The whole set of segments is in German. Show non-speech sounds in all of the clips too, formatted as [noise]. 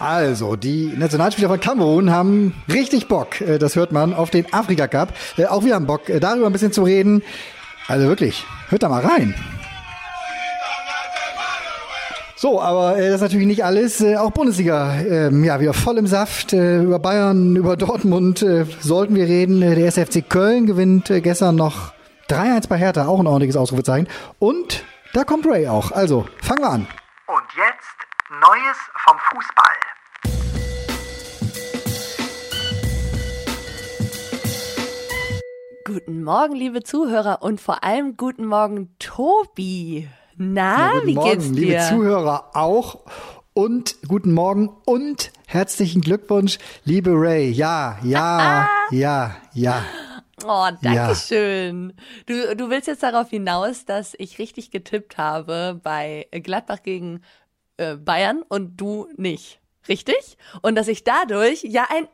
Also, die Nationalspieler von Kamerun haben richtig Bock, äh, das hört man, auf den Afrika Cup. Äh, auch wir haben Bock, äh, darüber ein bisschen zu reden. Also wirklich, hört da mal rein. So, aber das ist natürlich nicht alles. Auch Bundesliga, äh, ja, wieder voll im Saft. Über Bayern, über Dortmund sollten wir reden. Der SFC Köln gewinnt gestern noch 3-1 bei Hertha, auch ein ordentliches Ausrufezeichen. Und da kommt Ray auch. Also, fangen wir an. Und jetzt Neues vom Fußball. Guten Morgen, liebe Zuhörer und vor allem guten Morgen, Tobi. Na, Ja, wie Morgen, geht's dir? liebe Zuhörer auch. Und guten Morgen und herzlichen Glückwunsch, liebe Ray. Ja, ja, [laughs] ja, ja. Oh, danke schön. Du, du willst jetzt darauf hinaus, dass ich richtig getippt habe bei Gladbach gegen äh, Bayern und du nicht. Richtig? Und dass ich dadurch ja ein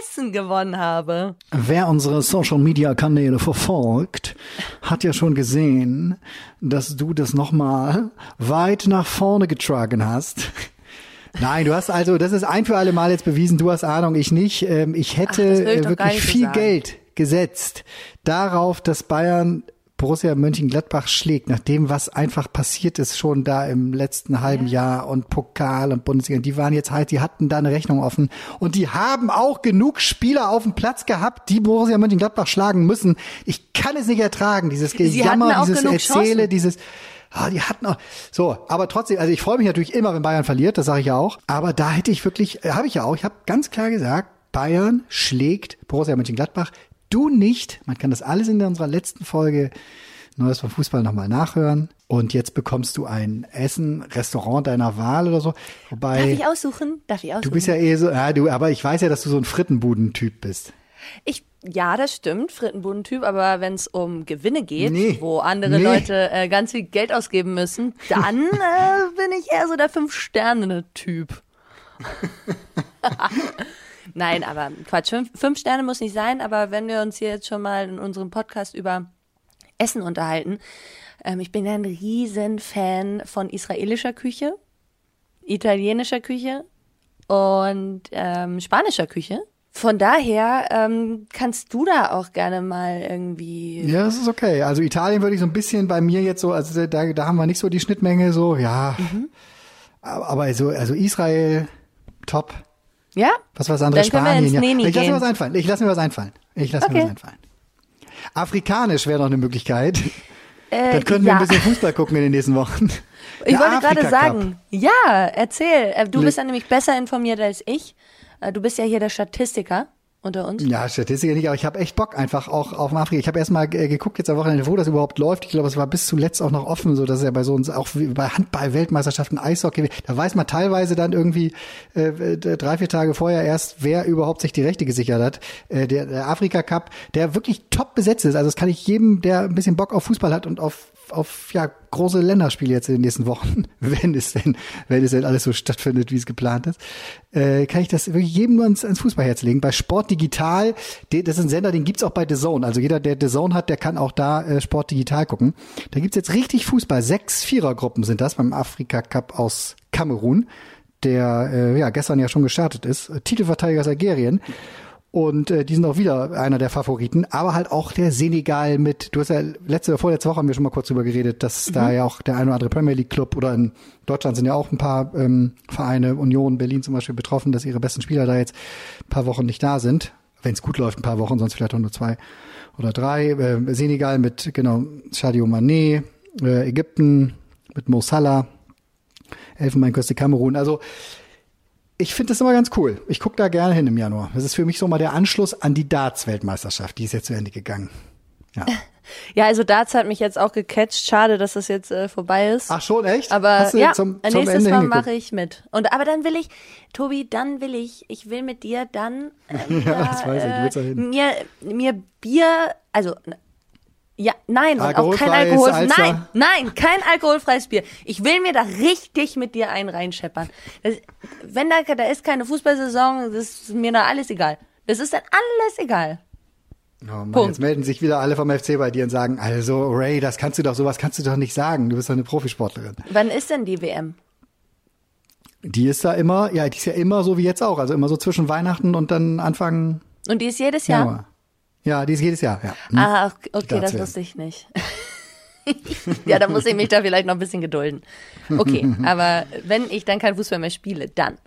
Essen gewonnen habe. Wer unsere Social Media Kanäle verfolgt, hat ja schon gesehen, dass du das nochmal weit nach vorne getragen hast. Nein, du hast also, das ist ein für alle Mal jetzt bewiesen, du hast Ahnung, ich nicht. Ähm, Ich hätte Ach, ich äh, wirklich viel sagen. Geld gesetzt darauf, dass Bayern Borussia Mönchengladbach schlägt, nach dem, was einfach passiert ist schon da im letzten halben Jahr und Pokal und Bundesliga. Die waren jetzt halt, die hatten da eine Rechnung offen und die haben auch genug Spieler auf dem Platz gehabt, die Borussia Mönchengladbach schlagen müssen. Ich kann es nicht ertragen, dieses Gejammer, dieses Erzähle, Chancen. dieses Ah, die hatten auch. So, aber trotzdem, also ich freue mich natürlich immer, wenn Bayern verliert, das sage ich ja auch. Aber da hätte ich wirklich, äh, habe ich ja auch, ich habe ganz klar gesagt, Bayern schlägt Borussia Mönchengladbach. Du nicht. Man kann das alles in unserer letzten Folge Neues vom Fußball nochmal nachhören. Und jetzt bekommst du ein Essen, Restaurant deiner Wahl oder so. Darf Wobei, ich aussuchen? Darf ich aussuchen? du bist ja eh so, ja, du, aber ich weiß ja, dass du so ein Frittenbudentyp bist. Ich, ja, das stimmt, Frittenbudentyp, aber wenn es um Gewinne geht, Nee. wo andere Nee. Leute äh, ganz viel Geld ausgeben müssen, dann [laughs] äh, bin ich eher so der Fünf-Sterne-Typ. [laughs] Nein, aber Quatsch, fünf, fünf Sterne muss nicht sein, aber wenn wir uns hier jetzt schon mal in unserem Podcast über Essen unterhalten, ähm, ich bin ein Riesenfan von israelischer Küche, italienischer Küche und ähm, spanischer Küche. Von daher ähm, kannst du da auch gerne mal irgendwie. Ja, das ist okay. Also Italien würde ich so ein bisschen bei mir jetzt so, also da, da haben wir nicht so die Schnittmenge, so, ja. Mhm. Aber, so, also Israel, top. Ja? Was war das andere? Dann wir Spanien, ja. Ich lasse mir was einfallen. Ich lasse mir was einfallen. Ich lasse mir Okay. was einfallen. Afrikanisch wäre noch eine Möglichkeit. Äh, Dann können wir ja. ein bisschen Fußball gucken in den nächsten Wochen. [laughs] Ich Der wollte gerade sagen, ja, erzähl. Äh, Du bist ja nämlich besser informiert als ich. Äh, Du bist ja hier der Statistiker unter uns. Ja, Statistiker nicht, aber ich habe echt Bock einfach auch auf Afrika. Ich habe erst mal äh, geguckt jetzt am Wochenende, wo das überhaupt läuft. Ich glaube, es war bis zuletzt auch noch offen, so dass er bei so uns auch bei Handball-Weltmeisterschaften, Eishockey, da weiß man teilweise dann irgendwie äh, drei, vier Tage vorher erst, wer überhaupt sich die Rechte gesichert hat. Äh, der, der Afrika Cup, der wirklich top besetzt ist. Also das kann ich jedem, der ein bisschen Bock auf Fußball hat und auf auf ja große Länderspiele jetzt in den nächsten Wochen, [laughs] wenn es denn, wenn es denn alles so stattfindet, wie es geplant ist, äh, kann ich das wirklich jedem nur ans, ans Fußballherz legen. Bei Sport Digital, de- das ist ein Sender, den gibt's auch bei The Zone. Also jeder, der The Zone hat, der kann auch da äh, Sport Digital gucken. Da gibt's jetzt richtig Fußball. Sechs Vierergruppen sind das beim Afrika Cup aus Kamerun, der äh, ja gestern ja schon gestartet ist. Titelverteidiger ist Algerien. Und äh, die sind auch wieder einer der Favoriten, aber halt auch der Senegal mit, du hast ja letzte, vorletzte Woche haben wir schon mal kurz drüber geredet, dass da ja auch der ein oder andere Premier League Club oder in Deutschland sind ja auch ein paar ähm, Vereine, Union, Berlin zum Beispiel betroffen, dass ihre besten Spieler da jetzt ein paar Wochen nicht da sind. Wenn es gut läuft, ein paar Wochen, sonst vielleicht auch nur zwei oder drei. Äh, Senegal mit, genau, Sadio Mané, äh, Ägypten mit Mo Salah, Elfenbeinküste Kamerun. Also ich finde das immer ganz cool. Ich gucke da gerne hin im Januar. Das ist für mich so mal der Anschluss an die Darts-Weltmeisterschaft. Die ist jetzt zu Ende gegangen. Ja. [laughs] Ja, also Darts hat mich jetzt auch gecatcht. Schade, dass das jetzt äh, vorbei ist. Ach schon, echt? Aber ja, zum, zum nächstes Ende Mal mache ich mit. Und aber dann will ich, Tobi, dann will ich, ich will mit dir dann ähm, [laughs] Ja, das weiß ich, du willst da äh, mir mir Bier, also ja, nein, und auch kein Alkoholfreies Alkohol. Alster? Nein, nein, kein alkoholfreies Bier. Ich will mir da richtig mit dir einen reinscheppern. Das, wenn da, da ist keine Fußballsaison, das ist mir da alles egal. Das ist dann alles egal. Oh Mann, jetzt melden sich wieder alle vom FC bei dir und sagen, also Ray, das kannst du doch, sowas kannst du doch nicht sagen. Du bist doch eine Profisportlerin. Wann ist denn die WM? Die ist da immer, ja, die ist ja immer so wie jetzt auch, also immer so zwischen Weihnachten und dann Anfang Und die ist jedes Jahr? Januar. Ja, die ist jedes Jahr, ja. Hm. Ah, okay, das wusste ich nicht. [laughs] ja, da muss ich mich da vielleicht noch ein bisschen gedulden. Okay, [laughs] aber wenn ich dann kein Fußball mehr spiele, dann.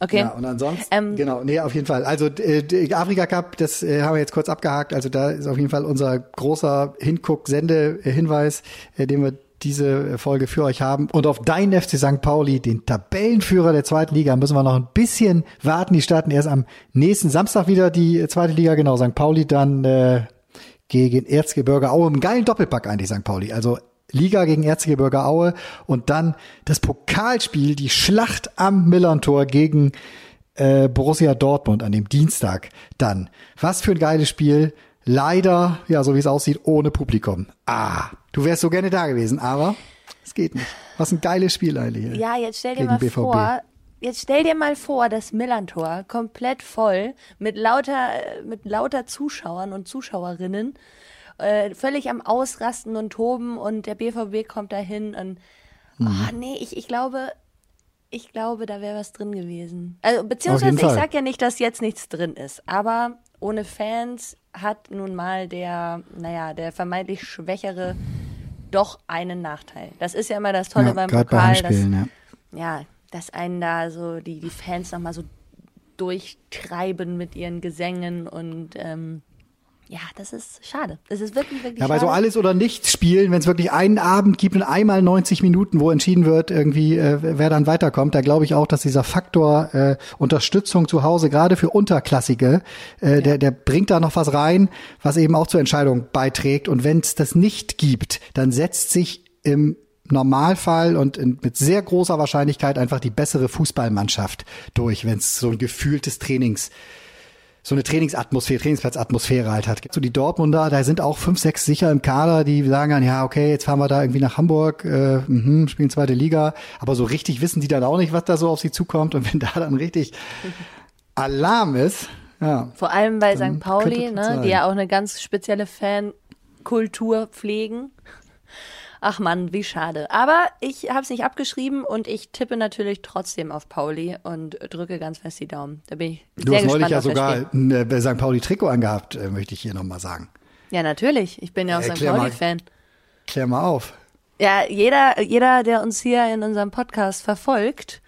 Okay. Ja, und ansonsten, Ähm, genau, nee, auf jeden Fall. Also äh, Afrika Cup, das äh, haben wir jetzt kurz abgehakt. Also da ist auf jeden Fall unser großer Hinguck-Sende-Hinweis, äh, den wir diese Folge für euch haben. Und auf dein FC St. Pauli, den Tabellenführer der zweiten Liga, müssen wir noch ein bisschen warten. Die starten erst am nächsten Samstag wieder die zweite Liga. Genau, St. Pauli dann äh, gegen Erzgebirge Aue. Einen geilen Doppelpack eigentlich, St. Pauli. Also Liga gegen Erzgebirge Aue und dann das Pokalspiel, die Schlacht am Millantor gegen äh, Borussia Dortmund an dem Dienstag dann. Was für ein geiles Spiel. Leider, ja, so wie es aussieht, ohne Publikum. Ah, du wärst so gerne da gewesen, aber es geht nicht. Was ein geiles Spiel eigentlich. Ja, jetzt stell dir Gegen mal BVB. vor, jetzt stell dir mal vor, das Millantor komplett voll mit lauter, mit lauter Zuschauern und Zuschauerinnen, äh, völlig am Ausrasten und Toben und der BVB kommt dahin und Mhm. oh, nee, ich, ich glaube, ich glaube, da wäre was drin gewesen. Also beziehungsweise ich sag ja nicht, dass jetzt nichts drin ist, aber ohne Fans hat nun mal der, naja, der vermeintlich Schwächere doch einen Nachteil. Das ist ja immer das Tolle Ja, beim gerade bei Pokal, dass, ja. ja, dass einen da so die, die Fans nochmal so durchtreiben mit ihren Gesängen und ähm, ja, das ist schade. Das ist wirklich, wirklich Ja, bei schade. so alles oder nichts spielen, wenn es wirklich einen Abend gibt und einmal 90 Minuten, wo entschieden wird, irgendwie, äh, wer dann weiterkommt, da glaube ich auch, dass dieser Faktor äh, Unterstützung zu Hause, gerade für Unterklassige, äh, der, der bringt da noch was rein, was eben auch zur Entscheidung beiträgt. Und wenn es das nicht gibt, dann setzt sich im Normalfall und in, mit sehr großer Wahrscheinlichkeit einfach die bessere Fußballmannschaft durch, wenn es so ein gefühltes Trainings so eine Trainingsatmosphäre, Trainingsplatzatmosphäre halt hat. So die Dortmunder, da sind auch fünf, sechs sicher im Kader, die sagen dann, ja, okay, jetzt fahren wir da irgendwie nach Hamburg, äh, mhm, spielen zweite Liga, aber so richtig wissen die dann auch nicht, was da so auf sie zukommt und wenn da dann richtig [laughs] Alarm ist, ja, Vor allem bei St. Pauli, ne, sein. die ja auch eine ganz spezielle Fankultur pflegen. Ach Mann, wie schade. Aber ich habe es nicht abgeschrieben und ich tippe natürlich trotzdem auf Pauli und drücke ganz fest die Daumen. Da bin ich du sehr hast neulich gespannt ja auf das sogar ein äh, St. Pauli-Trikot angehabt, äh, möchte ich hier nochmal sagen. Ja, natürlich. Ich bin ja auch St. Erklär mal. Pauli-Fan. Klär mal auf. Ja, jeder, jeder, der uns hier in unserem Podcast verfolgt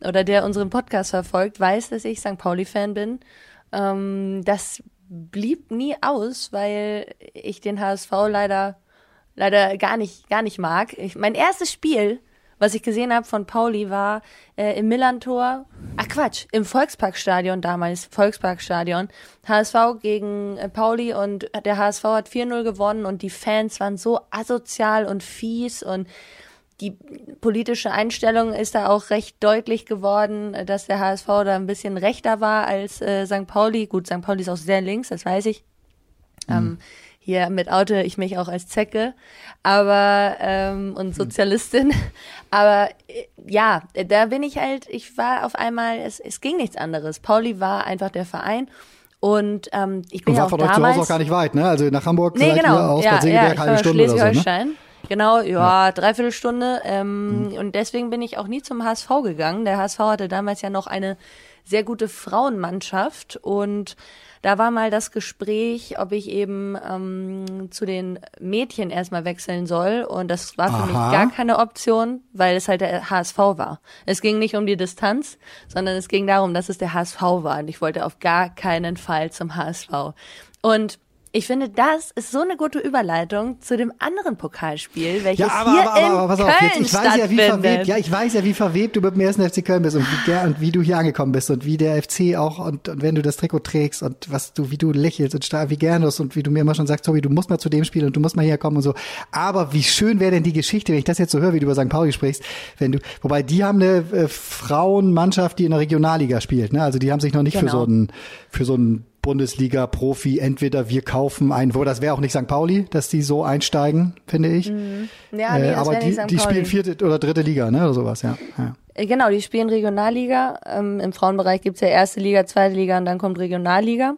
oder der unseren Podcast verfolgt, weiß, dass ich St. Pauli-Fan bin. Ähm, das blieb nie aus, weil ich den HSV leider, leider gar nicht, gar nicht mag. Ich, mein erstes Spiel, was ich gesehen habe von Pauli, war äh, im Millantor. Ach Quatsch, im Volksparkstadion damals, Volksparkstadion. HSV gegen äh, Pauli und der HSV hat 4-0 gewonnen und die Fans waren so asozial und fies und die politische Einstellung ist da auch recht deutlich geworden, dass der HSV da ein bisschen rechter war als äh, St. Pauli. Gut, St. Pauli ist auch sehr links, das weiß ich. Ähm, hier mit oute ich mich auch als Zecke, aber ähm, und Sozialistin. [laughs] Aber äh, ja, da bin ich halt, ich war auf einmal, es, es ging nichts anderes. Pauli war einfach der Verein und ähm, ich bin Und ja war auch von euch zu damals. Hause auch gar nicht weit, ne? Also nach Hamburg Nee, seid genau. aus ja, ja, ich halbe Stunde oder so, ne? Schleswig-Holstein. Genau, ja, dreiviertel Stunde. Ähm, Und deswegen bin ich auch nie zum HSV gegangen. Der HSV hatte damals ja noch eine sehr gute Frauenmannschaft und da war mal das Gespräch, ob ich eben ähm, zu den Mädchen erstmal wechseln soll. Und das war für Aha. mich gar keine Option, weil es halt der HSV war. Es ging nicht um die Distanz, sondern es ging darum, dass es der HSV war. Und ich wollte auf gar keinen Fall zum HSV. Und ich finde, das ist so eine gute Überleitung zu dem anderen Pokalspiel, welches Ja, aber, hier aber, aber, aber pass auf, Köln jetzt, ich weiß ja, wie verwebt, ja, ich weiß ja, wie verwebt du mit dem ersten FC Köln bist und wie, ger und wie du hier angekommen bist und wie der FC auch und, und wenn du das Trikot trägst und was du, wie du lächelst und stark, wie gerne du und wie du mir immer schon sagst, Tobi, du musst mal zu dem Spiel und du musst mal herkommen und so. Aber wie schön wäre denn die Geschichte, wenn ich das jetzt so höre, wie du über St. Pauli sprichst, wenn du, wobei die haben eine äh, Frauenmannschaft, die in der Regionalliga spielt, ne? Also die haben sich noch nicht für Genau. so einen, für so einen Bundesliga-Profi, entweder wir kaufen einen, wo das wäre auch nicht St. Pauli, dass die so einsteigen, finde ich. Ja, nee, Äh, aber die, die spielen vierte oder dritte Liga, ne? Oder sowas, ja. ja. Äh, Genau, die spielen Regionalliga. Ähm, Im Frauenbereich gibt's ja erste Liga, zweite Liga und dann kommt Regionalliga.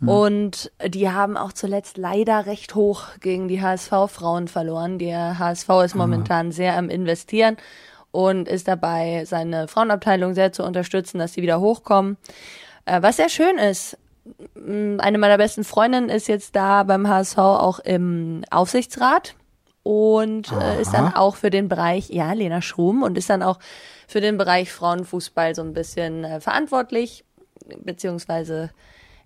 Und die haben auch zuletzt leider recht hoch gegen die HSV-Frauen verloren. Der HSV ist momentan sehr am Investieren. und ist dabei, seine Frauenabteilung sehr zu unterstützen, dass sie wieder hochkommen. Äh, was sehr schön ist. Mm, eine meiner besten Freundinnen ist jetzt da beim HSV auch im Aufsichtsrat und äh, ist dann auch für den Bereich, ja, Lena Schrum und ist dann auch für den Bereich Frauenfußball so ein bisschen äh, verantwortlich, beziehungsweise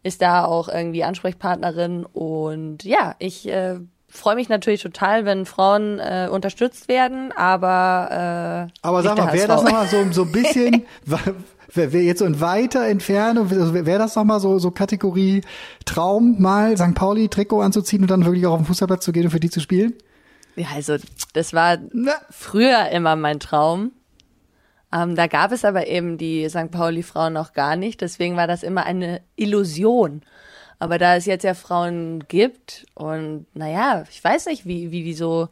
ist da auch irgendwie Ansprechpartnerin und ja, ich äh, freue mich natürlich total, wenn Frauen äh, unterstützt werden, aber äh, aber sag mal, wäre das nochmal so so ein bisschen [laughs] wäre jetzt so in weiter Entfernung, wäre das nochmal so so Kategorie Traum mal St. Pauli Trikot anzuziehen und dann wirklich auch auf den Fußballplatz zu gehen und für die zu spielen? Ja, also das war früher immer mein Traum. Ähm, da gab es aber eben die St. Pauli-Frauen noch gar nicht. Deswegen war das immer eine Illusion. Aber da es jetzt ja Frauen gibt und naja, ich weiß nicht, wie, wie die so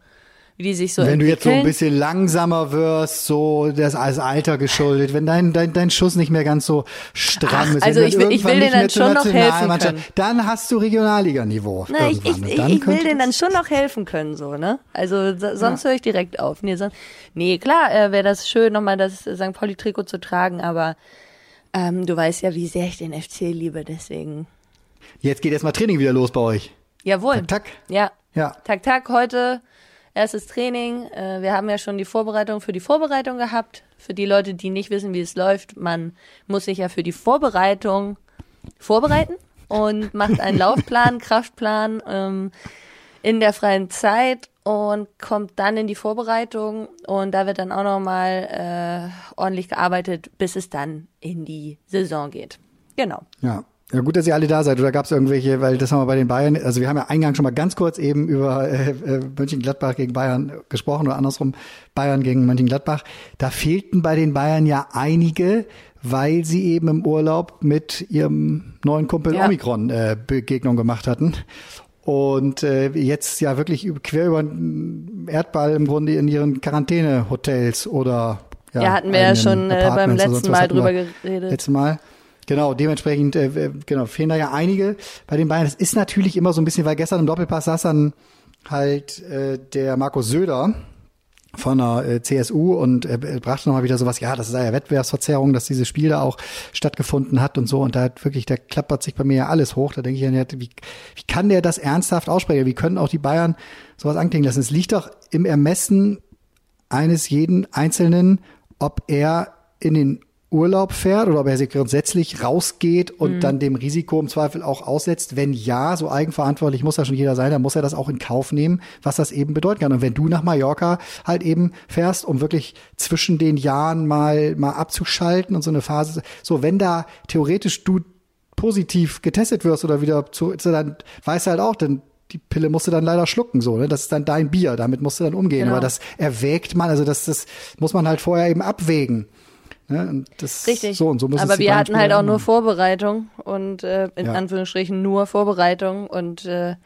wie die sich so Wenn entwickeln. du jetzt so ein bisschen langsamer wirst, so das als Alter geschuldet, wenn dein, dein, dein Schuss nicht mehr ganz so stramm Ach, ist, also ich will, ich will denen dann schon noch helfen können. Dann hast du Regionalliga-Niveau. Na, ich, ich, ich, ich will denen dann schon noch helfen können, so, ne? Also sonst ja. höre ich direkt auf. Nee, sonst, nee klar, äh, wäre das schön, nochmal das St. Pauli-Trikot zu tragen, aber ähm, du weißt ja, wie sehr ich den FC liebe, deswegen. Jetzt geht erstmal Training wieder los bei euch. Jawohl. Tak, tak. Ja. Ja. Tak, tak, heute erstes Training. Äh, wir haben ja schon die Vorbereitung für die Vorbereitung gehabt. Für die Leute, die nicht wissen, wie es läuft, man muss sich ja für die Vorbereitung vorbereiten und macht einen [laughs] Laufplan, Kraftplan ähm, in der freien Zeit und kommt dann in die Vorbereitung und da wird dann auch nochmal äh, ordentlich gearbeitet, bis es dann in die Saison geht. Genau. Ja. Ja, gut, dass ihr alle da seid. Oder gab es irgendwelche, weil das haben wir bei den Bayern, also wir haben ja eingangs schon mal ganz kurz eben über äh, äh, Mönchengladbach gegen Bayern gesprochen oder andersrum Bayern gegen Mönchengladbach. Da fehlten bei den Bayern ja einige, weil sie eben im Urlaub mit ihrem neuen Kumpel ja. Omikron äh, Begegnung gemacht hatten. Und äh, jetzt ja wirklich quer über den Erdball im Grunde in ihren Quarantänehotels oder ja, ja hatten wir ja schon äh, beim letzten Mal drüber geredet. Letztes Mal. Genau, dementsprechend äh, genau, fehlen da ja einige bei den Bayern. Das ist natürlich immer so ein bisschen, weil gestern im Doppelpass saß dann halt äh, der Markus Söder von der äh, CSU und äh, brachte nochmal wieder sowas, ja, das sei ja Wettbewerbsverzerrung, dass dieses Spiel da auch stattgefunden hat und so. Und da hat wirklich, da klappert sich bei mir ja alles hoch. Da denke ich, ja, wie, wie kann der das ernsthaft aussprechen? Wie können auch die Bayern sowas anklingen lassen? Es liegt doch im Ermessen eines jeden Einzelnen, ob er in den Urlaub fährt oder ob er sich grundsätzlich rausgeht und mhm. dann dem Risiko im Zweifel auch aussetzt. Wenn ja, so eigenverantwortlich muss ja schon jeder sein, dann muss er das auch in Kauf nehmen, was das eben bedeuten kann. Und wenn du nach Mallorca halt eben fährst, um wirklich zwischen den Jahren mal, mal abzuschalten und so eine Phase, so wenn da theoretisch du positiv getestet wirst oder wieder zu, dann weißt du halt auch, dann die Pille musst du dann leider schlucken, so, ne? Das ist dann dein Bier, damit musst du dann umgehen. Genau. Aber das erwägt man, also das, das muss man halt vorher eben abwägen. Ja, das Richtig. So und so muss Aber wir hatten halt auch nur Vorbereitung und äh, in ja. Anführungsstrichen nur Vorbereitung und äh,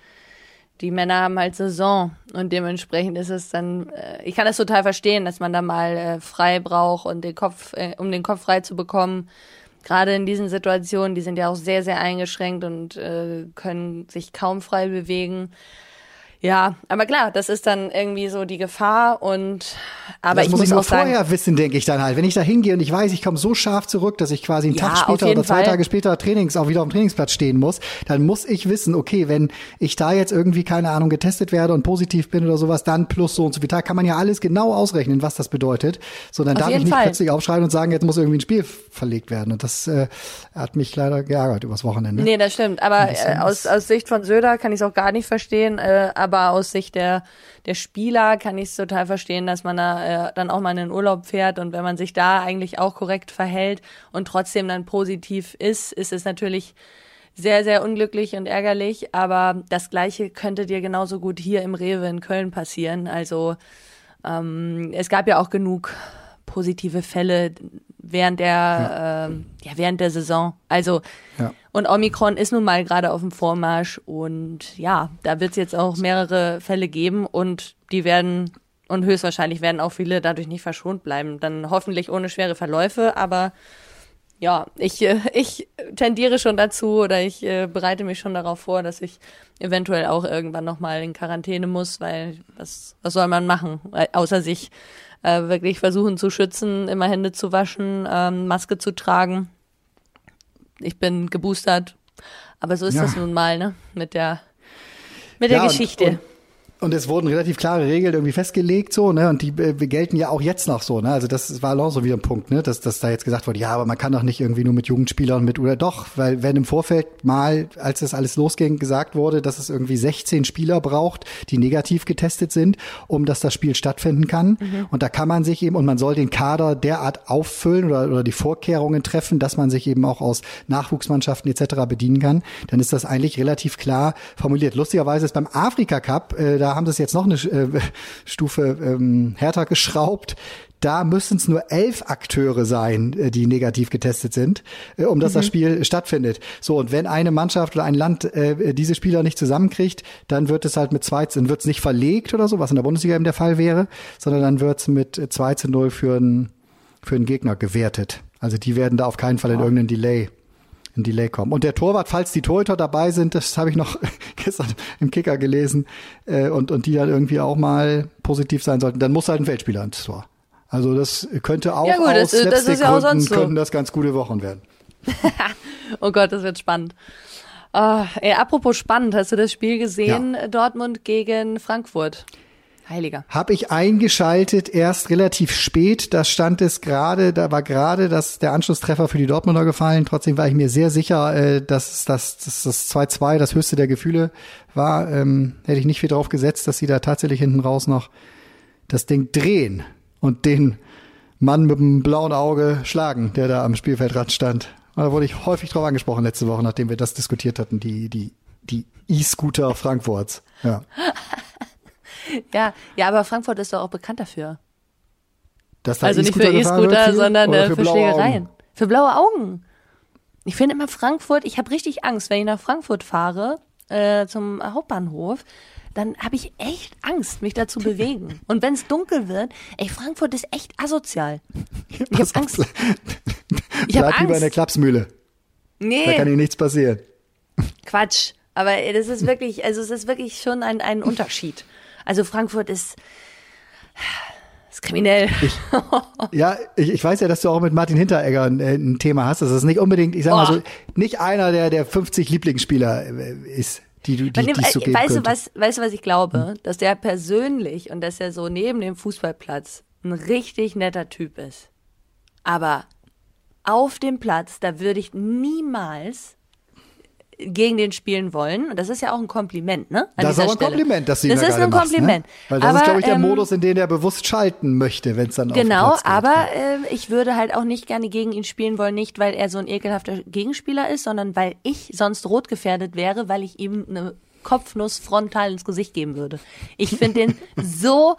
die Männer haben halt Saison und dementsprechend ist es dann, äh, ich kann das total verstehen, dass man da mal äh, frei braucht und den Kopf, äh, um den Kopf frei zu bekommen. Gerade in diesen Situationen, die sind ja auch sehr, sehr eingeschränkt und äh, können sich kaum frei bewegen. Ja, aber klar, das ist dann irgendwie so die Gefahr und aber das ich muss, muss ich auch sagen, vorher wissen, denke ich dann halt. Wenn ich da hingehe und ich weiß, ich komme so scharf zurück, dass ich quasi einen Ja, Tag später oder zwei Fall. Tage später Trainings auch wieder auf dem Trainingsplatz stehen muss, dann muss ich wissen, okay, wenn ich da jetzt irgendwie keine Ahnung getestet werde und positiv bin oder sowas, dann plus so und so viel Tag kann man ja alles genau ausrechnen, was das bedeutet. So, dann Auf darf ich nicht Fall. plötzlich aufschreiben und sagen, jetzt muss irgendwie ein Spiel verlegt werden. Und das äh, hat mich leider geärgert übers Wochenende. Nee, das stimmt. Aber das äh, aus, aus Sicht von Söder kann ich es auch gar nicht verstehen. Äh, aber aus Sicht der, der Spieler kann ich es total verstehen, dass man da äh, dann auch mal in den Urlaub fährt. Und wenn man sich da eigentlich auch korrekt verhält und trotzdem dann positiv ist, ist es natürlich sehr, sehr unglücklich und ärgerlich. Aber das Gleiche könnte dir genauso gut hier im Rewe in Köln passieren. Also ähm, es gab ja auch genug positive Fälle während der ja. Ähm, ja während der Saison. Also Ja. und Omikron ist nun mal gerade auf dem Vormarsch und ja, da wird es jetzt auch mehrere Fälle geben und die werden und höchstwahrscheinlich werden auch viele dadurch nicht verschont bleiben. Dann hoffentlich ohne schwere Verläufe, aber ja, ich, äh, ich tendiere schon dazu oder ich äh, bereite mich schon darauf vor, dass ich eventuell auch irgendwann nochmal in Quarantäne muss, weil was, was soll man machen, Weil- außer sich äh, wirklich versuchen zu schützen, immer Hände zu waschen, ähm, Maske zu tragen. Ich bin geboostert, aber so ist Ja. das nun mal, ne? Mit der mit der Ja, Geschichte. Und, und es wurden relativ klare Regeln irgendwie festgelegt, so, ne? Und die äh, gelten ja auch jetzt noch so, ne? Also das war auch so wieder ein Punkt, ne? Dass, dass da jetzt gesagt wurde, ja, aber man kann doch nicht irgendwie nur mit Jugendspielern mit oder doch, weil wenn im Vorfeld mal, als das alles losging, gesagt wurde, dass es irgendwie 16 Spieler braucht, die negativ getestet sind, um dass das Spiel stattfinden kann. Und da kann man sich eben, und man soll den Kader derart auffüllen oder, oder die Vorkehrungen treffen, dass man sich eben auch aus Nachwuchsmannschaften etc. bedienen kann, dann ist das eigentlich relativ klar formuliert. Lustigerweise ist beim Afrika Cup, äh, da haben sie es jetzt noch eine äh, [laughs] Stufe ähm, härter geschraubt. Da müssen es nur elf Akteure sein, äh, die negativ getestet sind, äh, um dass das Spiel stattfindet. So, und wenn eine Mannschaft oder ein Land äh, diese Spieler nicht zusammenkriegt, dann wird es halt mit 2 zu, dann wird es nicht verlegt oder so, was in der Bundesliga eben der Fall wäre, sondern dann wird es mit äh, 2 zu 0 für einen für einen Gegner gewertet. Also die werden da auf keinen Fall in irgendeinen Delay ein Delay kommen. Und der Torwart, falls die Torhüter dabei sind, das habe ich noch [laughs] gestern im Kicker gelesen, äh, und, und die dann irgendwie auch mal positiv sein sollten, dann muss halt ein Feldspieler ins Tor. Also das könnte auch Ja gut, aus das das ist ja auch sonst so. könnten das ganz gute Wochen werden. [laughs] Oh Gott, das wird spannend. Ah, ey, apropos spannend, hast du das Spiel gesehen, Dortmund gegen Frankfurt? Heiliger. Habe ich eingeschaltet erst relativ spät. Da stand es gerade, da war gerade das, der Anschlusstreffer für die Dortmunder gefallen. Trotzdem war ich mir sehr sicher, äh, dass das dass das 2-2 das höchste der Gefühle war. Ähm, hätte ich nicht viel drauf gesetzt, dass sie da tatsächlich hinten raus noch das Ding drehen und den Mann mit dem blauen Auge schlagen, der da am Spielfeldrand stand. Da wurde ich häufig drauf angesprochen letzte Woche, nachdem wir das diskutiert hatten, die, die, die E-Scooter Frankfurts. Ja. [laughs] Ja, ja, aber Frankfurt ist doch auch bekannt dafür. Also nicht für E-Scooter sondern äh, für, blaue Schlägereien. Augen? Für blaue Augen. Ich finde immer Frankfurt, ich habe richtig Angst, wenn ich nach Frankfurt fahre, äh, zum Hauptbahnhof, dann habe ich echt Angst, mich da zu [laughs] bewegen. Und wenn es dunkel wird, ey, Frankfurt ist echt asozial. Ich habe Angst. [laughs] Ich habe Bleib lieber in der Angst. Klapsmühle. Da kann Nee, Ihnen nichts passieren. Quatsch. Aber äh, das ist wirklich, also es ist wirklich schon ein, ein Unterschied. Also Frankfurt ist, ist kriminell. Ja, ich, ich weiß ja, dass du auch mit Martin Hinteregger ein, äh, ein Thema hast. Das ist nicht unbedingt, ich sag mal Oh. so, nicht einer der, der 50 Lieblingsspieler äh, ist, die du, die, die es so äh, geben weißt, du, was, weißt du, was ich glaube? Dass der persönlich und dass er so neben dem Fußballplatz ein richtig netter Typ ist. Aber auf dem Platz, da würde ich niemals gegen den spielen wollen. Und das ist ja auch ein Kompliment, ne? An Das ist aber ein Stelle. Kompliment, dass du ihm Das da ist ein machst, Kompliment. Ne? Weil das aber, ist, glaube ich, der ähm, Modus, in den er bewusst schalten möchte, wenn es dann auf den Genau, Platz geht. aber äh, ich würde halt auch nicht gerne gegen ihn spielen wollen, nicht weil er so ein ekelhafter Gegenspieler ist, sondern weil ich sonst rot gefährdet wäre, weil ich ihm eine Kopfnuss frontal ins Gesicht geben würde. Ich finde den [laughs] so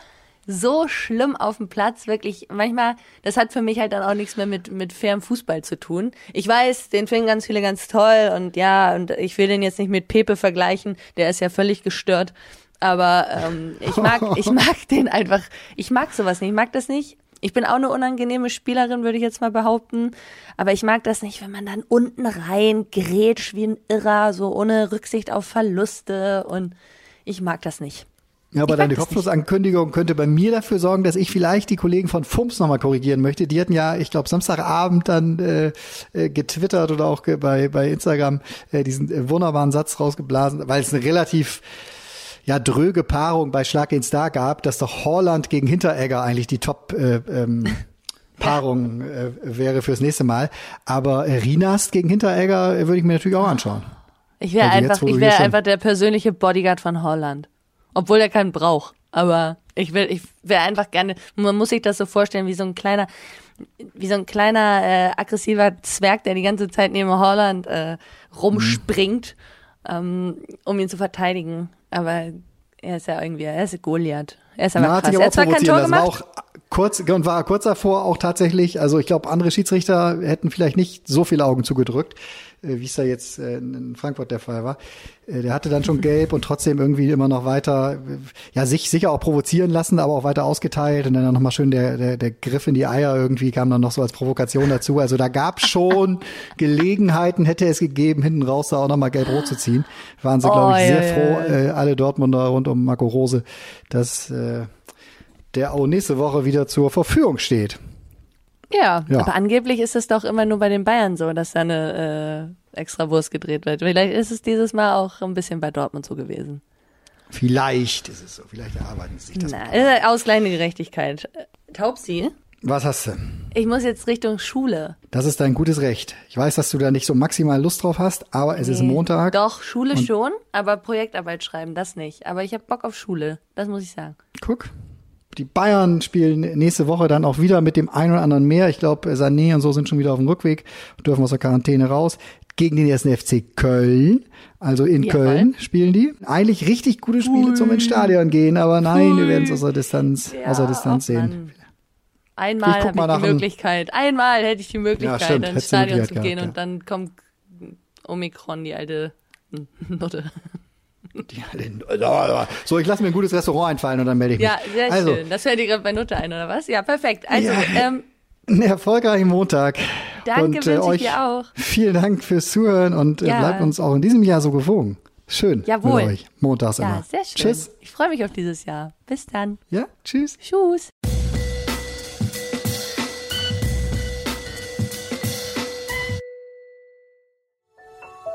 so schlimm auf dem Platz, wirklich manchmal, das hat für mich halt dann auch nichts mehr mit, mit fairem Fußball zu tun. Ich weiß, den finden ganz viele ganz toll und ja, und ich will den jetzt nicht mit Pepe vergleichen, der ist ja völlig gestört. Aber ähm, ich mag, ich [laughs] mag den einfach, ich mag sowas nicht, ich mag das nicht. Ich bin auch eine unangenehme Spielerin, würde ich jetzt mal behaupten. Aber ich mag das nicht, wenn man dann unten rein grätscht wie ein Irrer, so ohne Rücksicht auf Verluste und ich mag das nicht. Ja, aber deine das Kopfnussankündigung könnte bei mir dafür sorgen, dass ich vielleicht die Kollegen von FUMS nochmal korrigieren möchte. Die hatten ja, ich glaube, Samstagabend dann äh, äh, getwittert oder auch bei, bei Instagram äh, diesen äh, wunderbaren Satz rausgeblasen, weil es eine relativ ja, dröge Paarung bei Schlag den Star gab, dass doch Holland gegen Hinteregger eigentlich die Top äh, ähm, [laughs] Paarung äh, wäre fürs nächste Mal. Aber äh, Rinast gegen Hinteregger würde ich mir natürlich auch anschauen. Ich wäre einfach, ich wäre einfach der persönliche Bodyguard von Holland. Obwohl er keinen braucht. Aber ich will, ich wäre einfach gerne, man muss sich das so vorstellen, wie so ein kleiner, wie so ein kleiner äh, aggressiver Zwerg, der die ganze Zeit neben Holland äh, rumspringt, ähm, um ihn zu verteidigen. Aber er ist ja irgendwie, er ist Goliath. Er ist aber hat krass. Er hat zwar kein Tor lassen. War gemacht. auch kurz und war kurz davor auch tatsächlich, also ich glaube, andere Schiedsrichter hätten vielleicht nicht so viele Augen zugedrückt, wie es da jetzt äh, in Frankfurt der Fall war. Äh, Der hatte dann schon gelb und trotzdem irgendwie immer noch weiter, äh, ja, sich sicher auch provozieren lassen, aber auch weiter ausgeteilt und dann nochmal schön der, der, der Griff in die Eier irgendwie kam dann noch so als Provokation dazu. Also da gab schon [laughs] Gelegenheiten, hätte es gegeben, hinten raus da auch nochmal gelb-rot zu ziehen. Waren sie, glaube ich, Oh, sehr ja, froh, ja. äh, alle Dortmunder rund um Marco Rose, dass äh, der auch nächste Woche wieder zur Verfügung steht. Ja, Ja. aber angeblich ist es doch immer nur bei den Bayern so, dass da eine äh, extra Wurst gedreht wird. Vielleicht ist es dieses Mal auch ein bisschen bei Dortmund so gewesen. Vielleicht ist es so, vielleicht erarbeiten sie sich das. Na, äh, ausgleichende Gerechtigkeit. Äh, Taubsi, Was hast du? ich muss jetzt Richtung Schule. Das ist dein gutes Recht. Ich weiß, dass du da nicht so maximal Lust drauf hast, aber es ist Montag. Doch, Schule schon, aber Projektarbeit schreiben, das nicht. Aber ich habe Bock auf Schule, das muss ich sagen. Guck. Die Bayern spielen nächste Woche dann auch wieder mit dem einen oder anderen mehr. Ich glaube, Sané und so sind schon wieder auf dem Rückweg, dürfen aus der Quarantäne raus. Gegen den ersten FC Köln. Also in Jawohl. Köln spielen die. Eigentlich richtig gute Spiele zum ins Stadion gehen, aber nein, wir werden es aus der Distanz, aus der Distanz sehen. Einmal habe ich die Möglichkeit. Einmal hätte ich die Möglichkeit, stimmt, ins Stadion zu gehen gehabt, und dann kommt Omikron, die alte Nutte. Die- So, ich lasse mir ein gutes Restaurant einfallen und dann melde ich mich. Ja, sehr also, schön. Das fällt dir gerade bei Nutte ein, oder was? Ja, perfekt. Also, Ja. ähm, einen erfolgreichen Montag. Danke, und, ich euch dir auch. Vielen Dank fürs Zuhören und äh, Ja. bleibt uns auch in diesem Jahr so gewogen. Schön Jawohl. mit euch. Montags ja, immer. sehr schön. Tschüss. Ich freue mich auf dieses Jahr. Bis dann. Ja, tschüss. Tschüss.